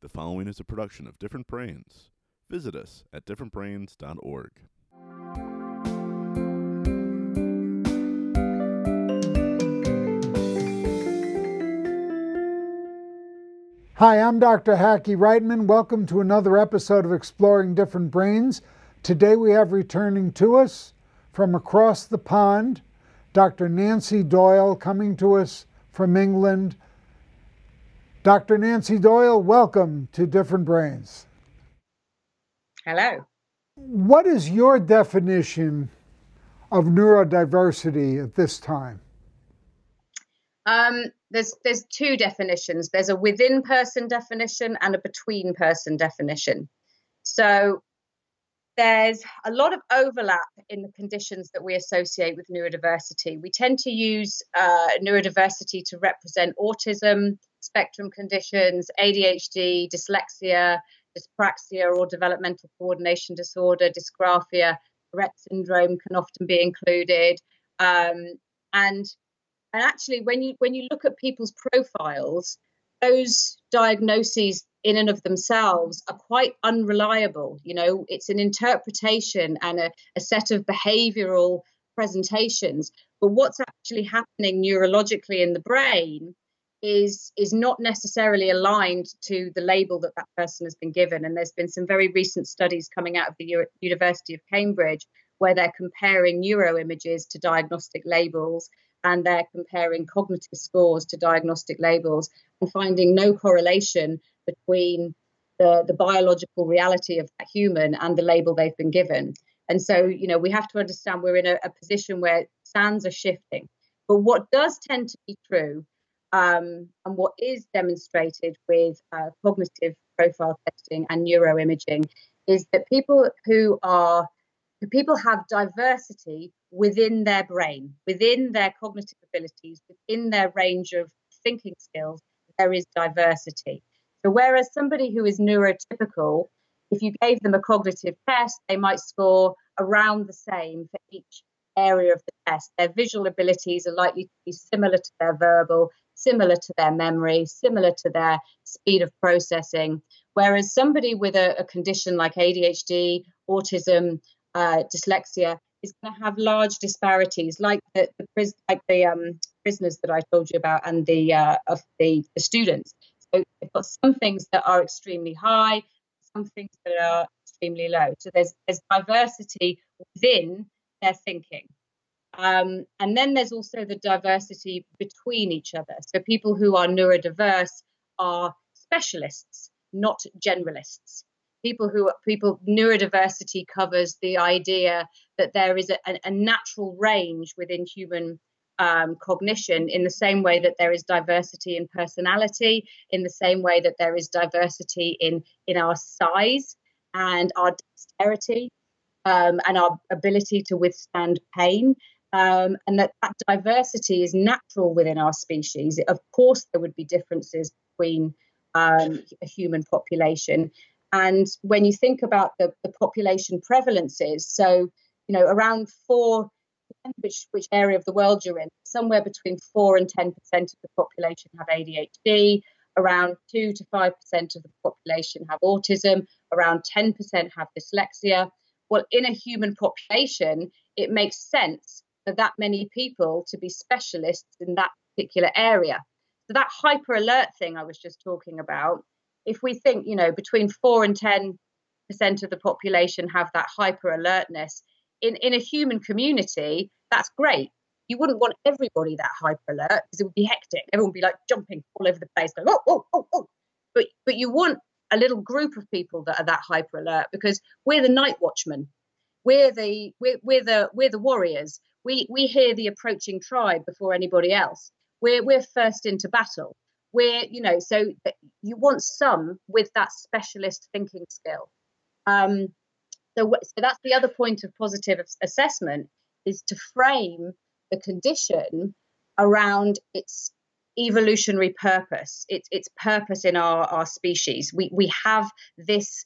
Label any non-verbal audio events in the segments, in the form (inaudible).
The following is a production of Different Brains. Visit us at differentbrains.org. Hi, I'm Dr. Hackie Reitman. Welcome to another episode of Exploring Different Brains. Today we have returning to us from across the pond Dr. Nancy Doyle coming to us from England. Dr. Nancy Doyle, welcome to Different Brains. Hello. What is your definition of neurodiversity at this time? Um, there's there's two definitions. There's a within person definition and a between person definition. So there's a lot of overlap in the conditions that we associate with neurodiversity. We tend to use uh, neurodiversity to represent autism, spectrum conditions, ADHD, dyslexia, dyspraxia, or developmental coordination disorder, dysgraphia, Rett syndrome can often be included. Um, and and actually, when you when you look at people's profiles, those diagnoses in and of themselves are quite unreliable. You know, it's an interpretation and a, a set of behavioral presentations. But what's actually happening neurologically in the brain is is not necessarily aligned to the label that that person has been given. And there's been some very recent studies coming out of the U- University of Cambridge where they're comparing neuroimages to diagnostic labels and they're comparing cognitive scores to diagnostic labels and finding no correlation between the, the biological reality of that human and the label they've been given. And so, you know, we have to understand we're in a, a position where sands are shifting. But what does tend to be true um, and what is demonstrated with uh, cognitive profile testing and neuroimaging is that people who are people have diversity within their brain, within their cognitive abilities, within their range of thinking skills, there is diversity. So, whereas somebody who is neurotypical, if you gave them a cognitive test, they might score around the same for each area of the test. Their visual abilities are likely to be similar to their verbal, similar to their memory, similar to their speed of processing. Whereas somebody with a, a condition like ADHD, autism, uh, dyslexia is going to have large disparities, like the, the like the um, prisoners that I told you about, and the uh, of the, the students. So they've got some things that are extremely high, some things that are extremely low. So there's there's diversity within their thinking. Um, and then there's also the diversity between each other. So people who are neurodiverse are specialists, not generalists. People who people neurodiversity covers the idea that there is a, a natural range within human um, cognition in the same way that there is diversity in personality, in the same way that there is diversity in in our size and our dexterity um, and our ability to withstand pain. Um, and that, that diversity is natural within our species. Of course, there would be differences between um, a human population. And when you think about the, the population prevalences, so you know around four which which area of the world you're in. Somewhere between four and ten percent of the population have ADHD. Around two to five percent of the population have autism. Around ten percent have dyslexia. Well, in a human population, it makes sense for that many people to be specialists in that particular area. So that hyper alert thing I was just talking about, if we think, you know, between four and ten percent of the population have that hyper alertness, in, in a human community, that's great. You wouldn't want everybody that hyper alert because it would be hectic. Everyone would be like jumping all over the place, going, oh, oh, oh, oh. But, but you want a little group of people that are that hyper alert because we're the night watchmen. We're the we're, we're the we're the warriors. We we hear the approaching tribe before anybody else. We're we're first into battle. We're you know so you want some with that specialist thinking skill. Um, so, so that's the other point of positive assessment is to frame the condition around its evolutionary purpose, its its purpose in our, our species. We we have this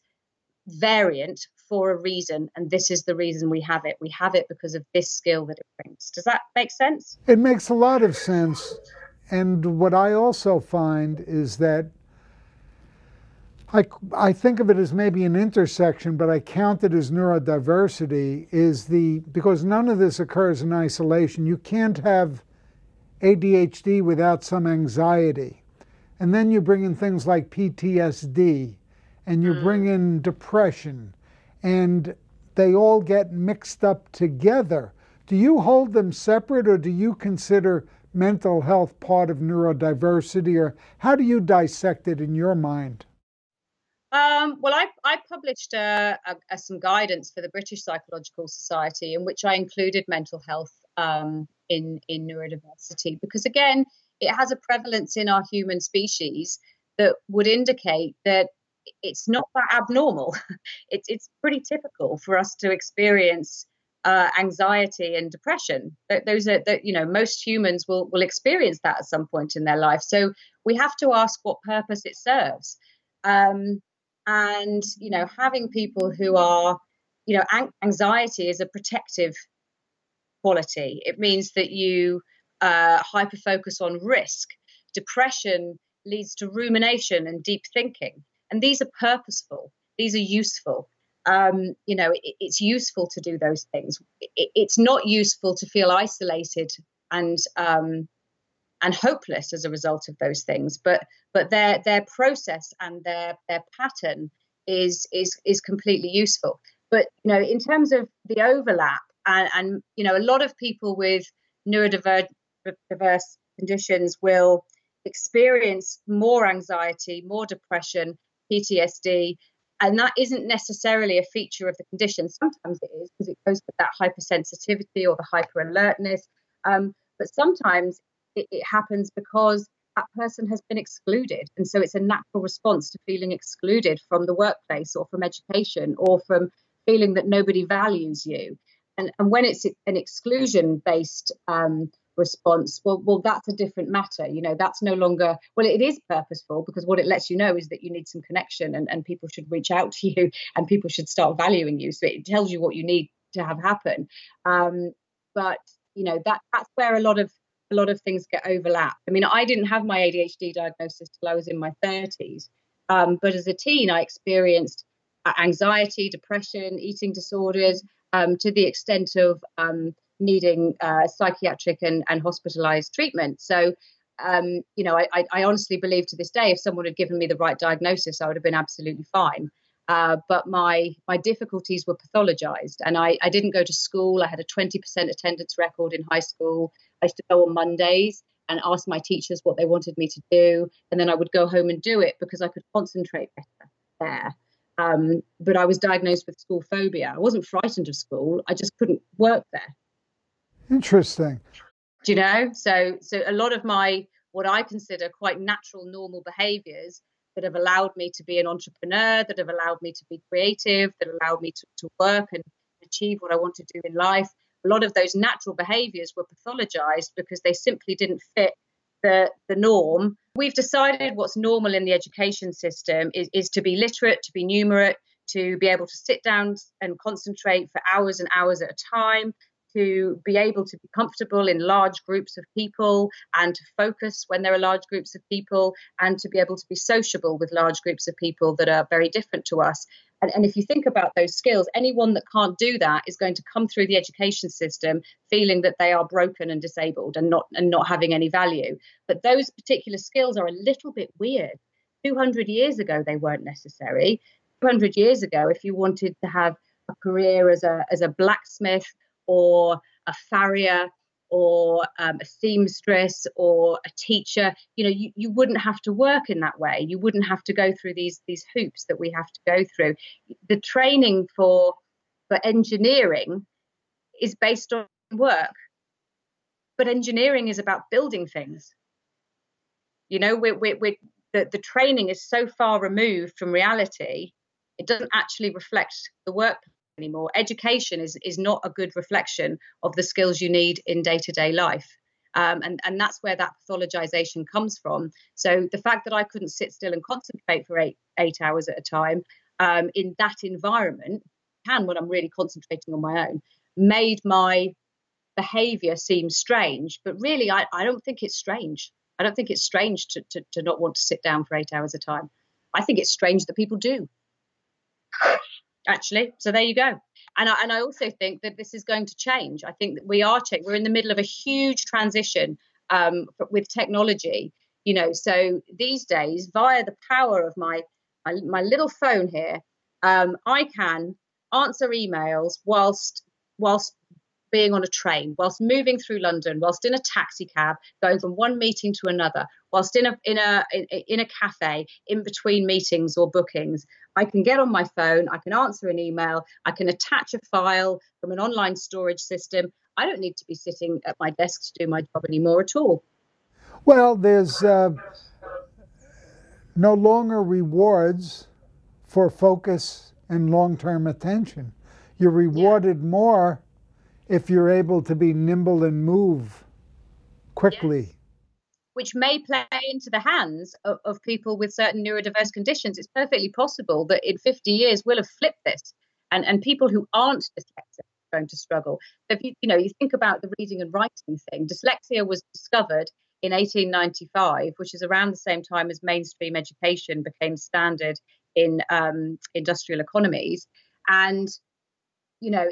variant for a reason, and this is the reason we have it. We have it because of this skill that it brings. Does that make sense? It makes a lot of sense. And what I also find is that I, I think of it as maybe an intersection, but I count it as neurodiversity, is the because none of this occurs in isolation. You can't have ADHD without some anxiety. And then you bring in things like PTSD and you mm. bring in depression, and they all get mixed up together. Do you hold them separate or do you consider mental health part of neurodiversity or how do you dissect it in your mind? Um, well, I, I published uh, some guidance for the British Psychological Society in which I included mental health um, in, in neurodiversity because, again, it has a prevalence in our human species that would indicate that it's not that abnormal. (laughs) it's, it's pretty typical for us to experience uh, anxiety and depression. Those are that you know most humans will will experience that at some point in their life. So we have to ask what purpose it serves. Um, and you know having people who are you know an- anxiety is a protective quality it means that you uh, hyper focus on risk depression leads to rumination and deep thinking and these are purposeful these are useful um, you know it, it's useful to do those things it, it's not useful to feel isolated and um, and hopeless as a result of those things. But but their their process and their their pattern is is is completely useful. But you know, in terms of the overlap, and, and you know, a lot of people with neurodiverse conditions will experience more anxiety, more depression, PTSD, and that isn't necessarily a feature of the condition. Sometimes it is because it goes with that hypersensitivity or the hyper alertness. Um, but sometimes it, it happens because that person has been excluded. And so it's a natural response to feeling excluded from the workplace or from education or from feeling that nobody values you. And, and when it's an exclusion based um, response, well, well, that's a different matter. You know, that's no longer, well, it is purposeful because what it lets you know is that you need some connection and, and people should reach out to (laughs) you and people should start valuing you. So it tells you what you need to have happen. Um, but, you know, that that's where a lot of a lot of things get overlapped. I mean, I didn't have my ADHD diagnosis till I was in my 30s, um, but as a teen, I experienced anxiety, depression, eating disorders um, to the extent of um, needing uh, psychiatric and, and, hospitalized treatment. So, um, you know, I, I, honestly believe to this day, if someone had given me the right diagnosis, I would have been absolutely fine. Uh, but my my difficulties were pathologized, and I, I didn't go to school. I had a 20% attendance record in high school. I used to go on Mondays and ask my teachers what they wanted me to do, and then I would go home and do it because I could concentrate better there. Um, but I was diagnosed with school phobia. I wasn't frightened of school; I just couldn't work there. Interesting. Do you know? So, so a lot of my what I consider quite natural, normal behaviours that have allowed me to be an entrepreneur, that have allowed me to be creative, that allowed me to, to work and achieve what I want to do in life a lot of those natural behaviors were pathologized because they simply didn't fit the, the norm. We've decided what's normal in the education system is, is to be literate, to be numerate, to be able to sit down and concentrate for hours and hours at a time, to be able to be comfortable in large groups of people and to focus when there are large groups of people and to be able to be sociable with large groups of people that are very different to us. And, and if you think about those skills, anyone that can't do that is going to come through the education system feeling that they are broken and disabled and not and not having any value. But those particular skills are a little bit weird. 200 years ago, they weren't necessary. 200 years ago, if you wanted to have a career as a as a blacksmith or a farrier or um, a seamstress or a teacher you know you, you wouldn't have to work in that way. You wouldn't have to go through these these hoops that we have to go through. The training for for engineering is based on work but engineering is about building things. You know we're, we're, we're the, the training is so far removed from reality it doesn't actually reflect the work anymore. Education is is not a good reflection of the skills you need in day to day life. Um, and and that's where that pathologization comes from. So the fact that I couldn't sit still and concentrate for eight eight hours at a time um, in that environment can when I'm really concentrating on my own made my behavior seem strange. But really, I, I don't think it's strange. I don't think it's strange to, to, to not want to sit down for eight hours at a time. I think it's strange that people do. Actually, so there you go. And I, and I also think that this is going to change. I think that we are changing. We're in the middle of a huge transition um, with technology. You know, so these days, via the power of my my, my little phone here, um, I can answer emails whilst whilst being on a train, whilst moving through London, whilst in a taxi cab, going from one meeting to another, whilst in a in a in, in a cafe, in between meetings or bookings. I can get on my phone, I can answer an email, I can attach a file from an online storage system. I don't need to be sitting at my desk to do my job anymore at all. Well, there's uh, no longer rewards for focus and long term attention. You're rewarded yeah. more if you're able to be nimble and move quickly. Which may play into the hands of, of people with certain neurodiverse conditions. It's perfectly possible that in 50 years we'll have flipped this, and, and people who aren't dyslexic are going to struggle. If you, you know, you think about the reading and writing thing, dyslexia was discovered in 1895, which is around the same time as mainstream education became standard in um, industrial economies. And, you know,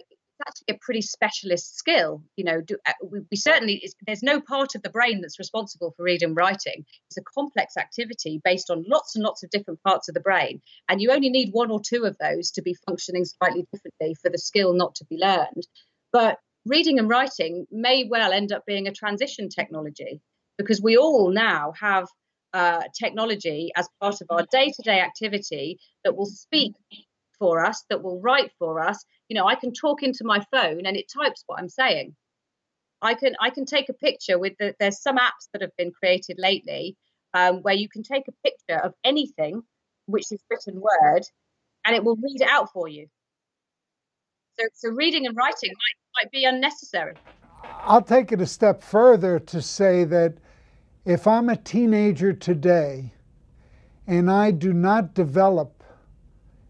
actually a pretty specialist skill. You know, do, uh, we, we, certainly there's no part of the brain that's responsible for reading and writing. It's a complex activity based on lots and lots of different parts of the brain, and you only need one or two of those to be functioning slightly differently for the skill not to be learned. But reading and writing may well end up being a transition technology because we all now have uh, technology as part of our day-to-day activity that will speak for us, that will write for us. You know, I can talk into my phone and it types what I'm saying. I can I can take a picture with the, there's some apps that have been created lately um, where you can take a picture of anything which is written word and it will read it out for you. So, so reading and writing might, might be unnecessary. I'll take it a step further to say that if I'm a teenager today and I do not develop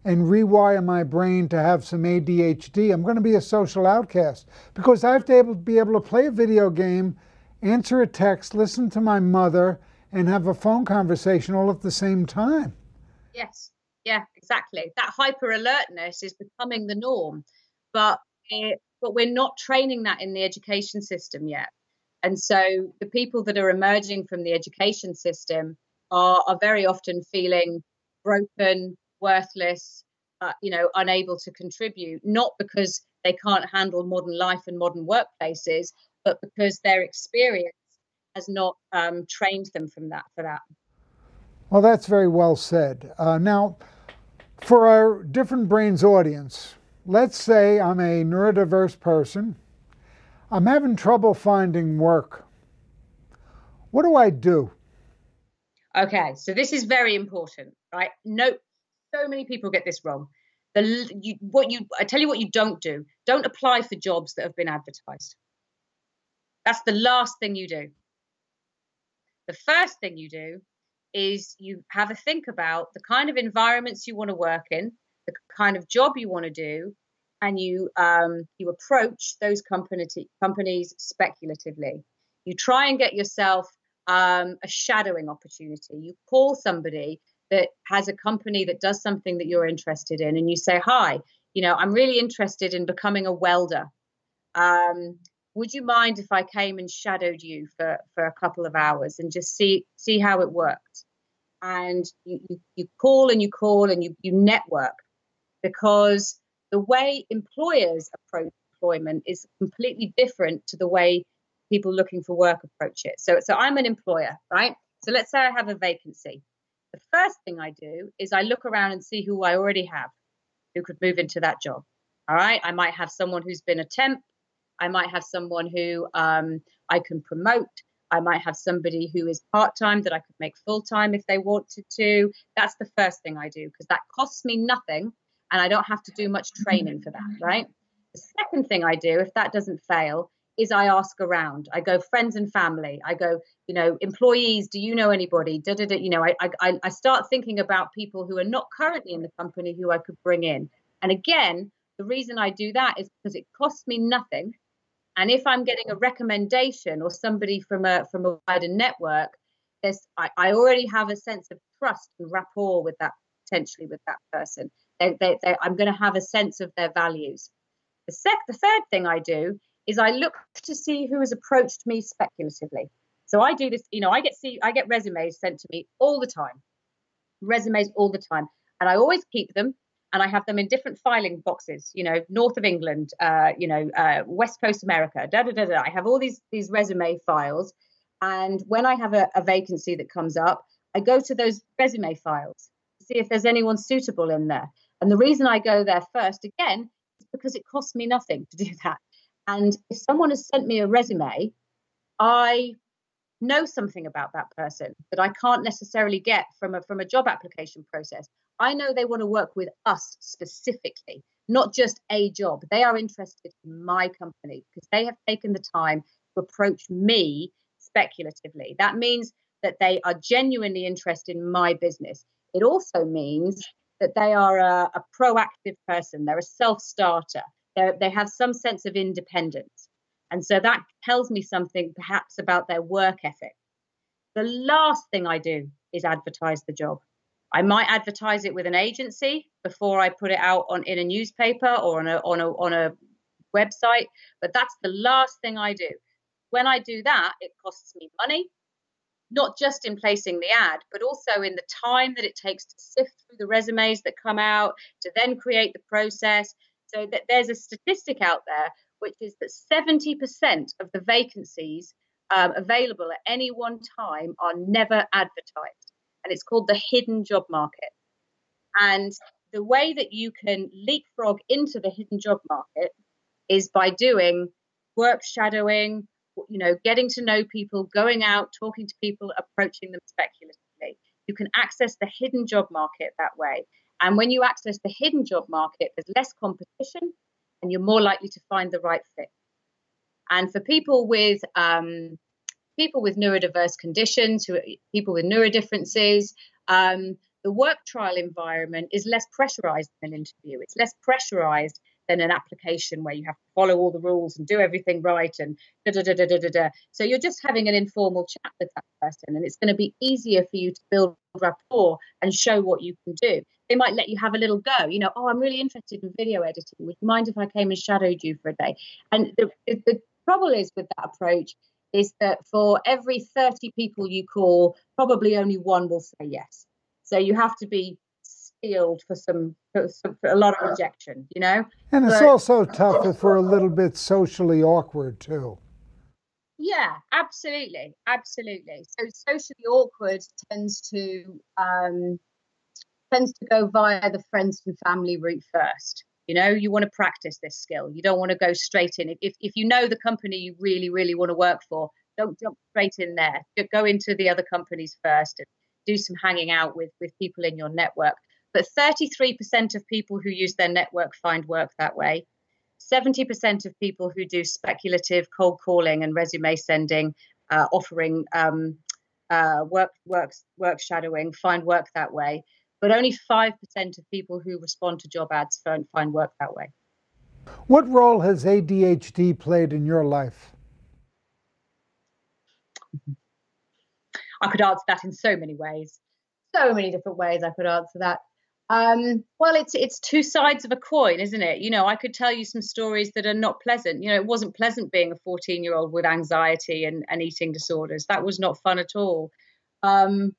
and rewire my brain to have some ADHD, I'm going to be a social outcast because I have to be able to play a video game, answer a text, listen to my mother, and have a phone conversation all at the same time. Yes, yeah, exactly. That hyper alertness is becoming the norm, but it, but we're not training that in the education system yet. And so the people that are emerging from the education system are, are very often feeling broken, worthless, uh, you know, unable to contribute, not because they can't handle modern life and modern workplaces, but because their experience has not um, trained them from that for that. Well, that's very well said. Uh, now, for our different brains audience, let's say I'm a neurodiverse person. I'm having trouble finding work. What do I do? Okay, so this is very important, right? No, so many people get this wrong. The you, what you I tell you what you don't do. Don't apply for jobs that have been advertised. That's the last thing you do. The first thing you do is you have a think about the kind of environments you want to work in, the kind of job you want to do, and you um, you approach those company companies speculatively. You try and get yourself um, a shadowing opportunity. You call somebody that has a company that does something that you're interested in, and you say, "Hi, you know, I'm really interested in becoming a welder. Um, would you mind if I came and shadowed you for for a couple of hours and just see see how it worked?" And you you, you call and you call and you you network because the way employers approach employment is completely different to the way people looking for work approach it. So, so I'm an employer, right? So let's say I have a vacancy. The first thing I do is I look around and see who I already have who could move into that job. All right. I might have someone who's been a temp. I might have someone who um, I can promote. I might have somebody who is part time that I could make full time if they wanted to. That's the first thing I do because that costs me nothing and I don't have to do much training for that, right? The second thing I do, if that doesn't fail, is I ask around. I go friends and family. I go, you know, employees. Do you know anybody? Da, da, da. You know, I, I I start thinking about people who are not currently in the company who I could bring in. And again, the reason I do that is because it costs me nothing. And if I'm getting a recommendation or somebody from a from a wider network, there's I, I already have a sense of trust and rapport with that potentially with that person. They, they, they, I'm going to have a sense of their values. The, sec, the third thing I do is I look to see who has approached me speculatively. So I do this, you know, I get see I get resumes sent to me all the time, resumes all the time, and I always keep them and I have them in different filing boxes. You know, north of England, uh, you know, uh, West Coast America, da da da da. I have all these these resume files, and when I have a, a vacancy that comes up, I go to those resume files to see if there's anyone suitable in there. And the reason I go there first, again, is because it costs me nothing to do that. And if someone has sent me a resume, I know something about that person that I can't necessarily get from a from a job application process. I know they want to work with us specifically, not just a job. They are interested in my company because they have taken the time to approach me speculatively. That means that they are genuinely interested in my business. It also means that they are a, a proactive person, they're a self starter, they have some sense of independence. And so that tells me something perhaps about their work ethic. The last thing I do is advertise the job. I might advertise it with an agency before I put it out on in a newspaper or on a on a on a website, but that's the last thing I do. When I do that, it costs me money, not just in placing the ad, but also in the time that it takes to sift through the resumes that come out, to then create the process. So that there's a statistic out there which is that 70% of the vacancies um, available at any one time are never advertised. And it's called the hidden job market. And the way that you can leapfrog into the hidden job market is by doing work shadowing, you know, getting to know people, going out, talking to people, approaching them speculatively. You can access the hidden job market that way. And when you access the hidden job market, there's less competition and you're more likely to find the right fit. And for people with um, people with neurodiverse conditions, who people with neurodifferences, um, the work trial environment is less pressurized than an interview. It's less pressurized than an application where you have to follow all the rules and do everything right and da da da da da da. So you're just having an informal chat with that person, and it's going to be easier for you to build rapport and show what you can do. They might let you have a little go. You know, oh, I'm really interested in video editing. Would you mind if I came and shadowed you for a day? And the, the trouble is with that approach is that for every 30 people you call, probably only one will say yes. So you have to be steeled for some, for, some, for a lot of rejection, you know. And it's but, also tough if we're a little bit socially awkward too. Yeah, absolutely, absolutely. So socially awkward tends to um, tends to go via the friends and family route first. You know, you want to practice this skill. You don't want to go straight in. If if you know the company you really really want to work for, don't jump straight in there. Go into the other companies first and do some hanging out with with people in your network. But 33% of people who use their network find work that way. 70% of people who do speculative cold calling and resume sending, uh, offering um, uh, work, work, work shadowing, find work that way. But only 5% of people who respond to job ads find, find work that way. What role has ADHD played in your life? I could answer that in so many ways. So many different ways I could answer that. Um, well, it's it's two sides of a coin, isn't it? You know, I could tell you some stories that are not pleasant. You know, it wasn't pleasant being a 14 year old with anxiety and, and eating disorders. That was not fun at all. Um,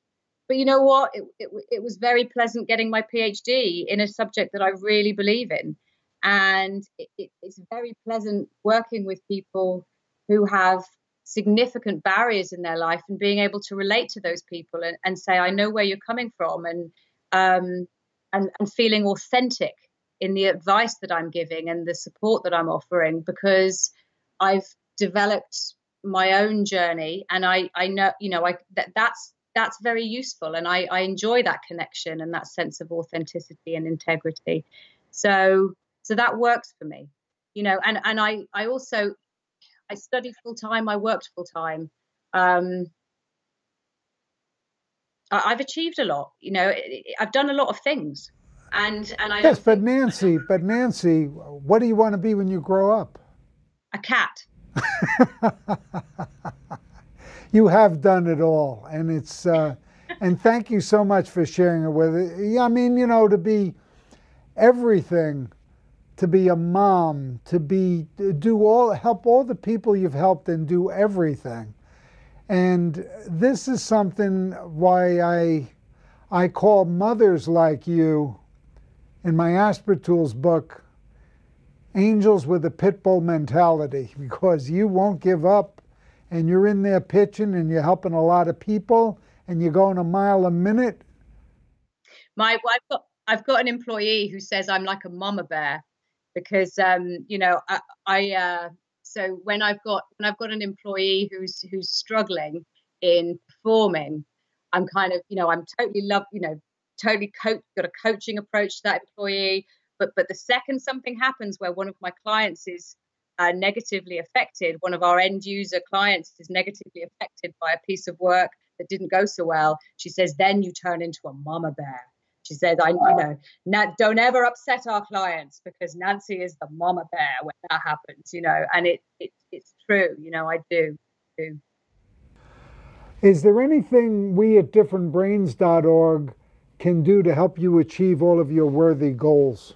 but you know what? It, it, it was very pleasant getting my PhD in a subject that I really believe in. And it, it, it's very pleasant working with people who have significant barriers in their life and being able to relate to those people and, and say, I know where you're coming from. And um, and, and feeling authentic in the advice that I'm giving and the support that I'm offering because I've developed my own journey and I, I know, you know, I, that, that's, that's very useful. And I, I enjoy that connection and that sense of authenticity and integrity. So, so that works for me, you know, and, and I, I also, I studied full time. I worked full time. Um, I've achieved a lot. You know, I've done a lot of things, and and I. Yes, but Nancy, but Nancy, what do you want to be when you grow up? A cat. (laughs) you have done it all, and it's uh, And thank you so much for sharing it with it. I mean, you know, to be everything, to be a mom, to be do all help all the people you've helped and do everything. And this is something why I I call mothers like you in my Aspertools book angels with a pit bull mentality (laughs) because you won't give up and you're in there pitching and you're helping a lot of people and you're going a mile a minute. My I've got I've got an employee who says I'm like a mama bear because um, you know I, I uh, so when I've got when I've got an employee who's who's struggling in performing, I'm kind of you know I'm totally love you know totally coach got a coaching approach to that employee. But but the second something happens where one of my clients is uh, negatively affected, one of our end user clients is negatively affected by a piece of work that didn't go so well, she says, then you turn into a mama bear. She says, I, you know, Nat, don't ever upset our clients because Nancy is the mama bear when that happens, you know, and it, it it's true, you know, I do, do. Is there anything we at differentbrains.org can do to help you achieve all of your worthy goals?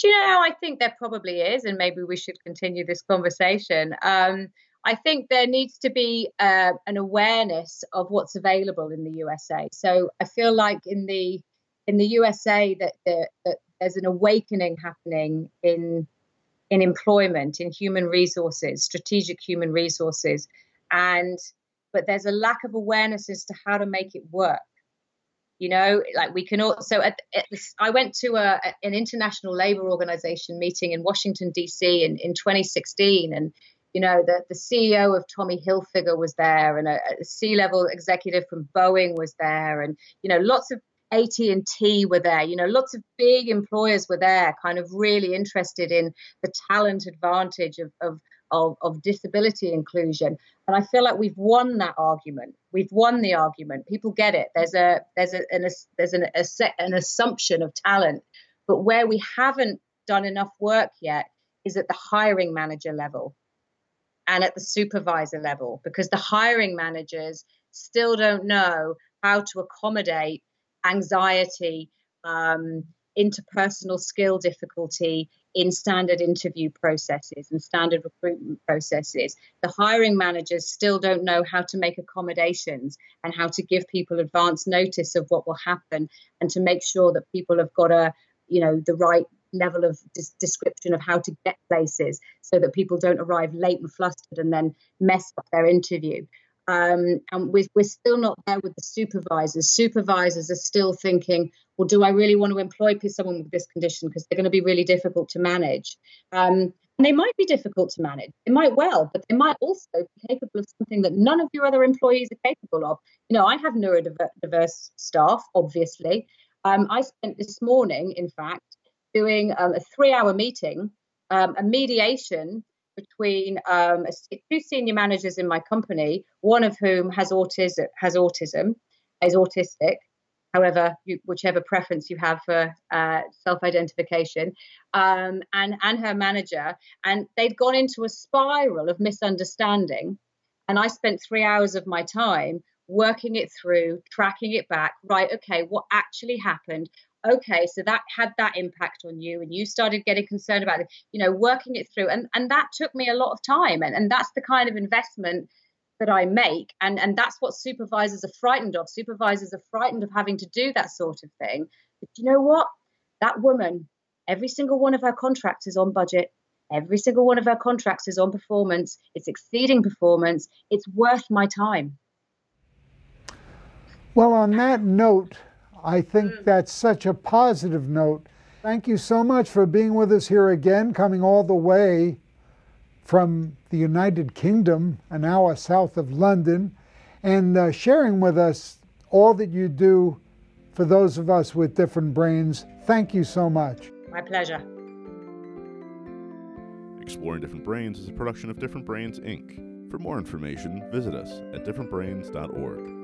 Do you know, I think there probably is, and maybe we should continue this conversation. Um, I think there needs to be uh, an awareness of what's available in the USA. So I feel like in the in the USA that, the, that there's an awakening happening in in employment, in human resources, strategic human resources, and but there's a lack of awareness as to how to make it work. You know, like we can also. At, at this, I went to a, an international labor organization meeting in Washington D.C. in in 2016, and you know, the, the CEO of Tommy Hilfiger was there, and a, a C-level executive from Boeing was there, and you know, lots of AT&T were there. You know, lots of big employers were there, kind of really interested in the talent advantage of of of, of disability inclusion. And I feel like we've won that argument. We've won the argument. People get it. There's a there's a an, there's an a, an assumption of talent, but where we haven't done enough work yet is at the hiring manager level and at the supervisor level because the hiring managers still don't know how to accommodate anxiety, um, interpersonal skill difficulty in standard interview processes and standard recruitment processes. The hiring managers still don't know how to make accommodations and how to give people advance notice of what will happen and to make sure that people have got a you know the right level of des- description of how to get places so that people don't arrive late and flustered and then mess up their interview. Um, and we're, we're still not there with the supervisors. Supervisors are still thinking, well, do I really want to employ someone with this condition because they're going to be really difficult to manage? Um, and they might be difficult to manage. They might well, but they might also be capable of something that none of your other employees are capable of. You know, I have neurodiverse staff, obviously. Um, I spent this morning, in fact, doing um, a three hour meeting, um, a mediation between um, two senior managers in my company, one of whom has autism, has autism, is autistic. However, you, whichever preference you have for uh, self-identification, um, and and her manager, and they'd gone into a spiral of misunderstanding, and I spent three hours of my time working it through, tracking it back. Right, okay, what actually happened? Okay so that had that impact on you and you started getting concerned about it you know working it through. And and that took me a lot of time. And, and that's the kind of investment that i make. And and that's what supervisors are frightened of. Supervisors are frightened of having to do that sort of thing. But you know what? That woman every single one of her contracts is on budget. Every single one of her contracts is on performance. It's exceeding performance. It's worth my time. Well on that note I think mm. that's such a positive note. Thank you so much for being with us here again, coming all the way from the United Kingdom, an hour south of London, and uh, sharing with us all that you do for those of us with different brains. Thank you so much. My pleasure. Exploring Different Brains is a production of Different Brains, Inc. For more information, visit us at differentbrains.org.